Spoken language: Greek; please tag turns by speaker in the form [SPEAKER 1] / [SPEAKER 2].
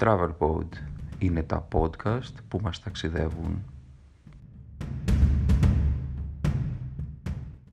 [SPEAKER 1] Travel Pod είναι τα podcast που μας ταξιδεύουν.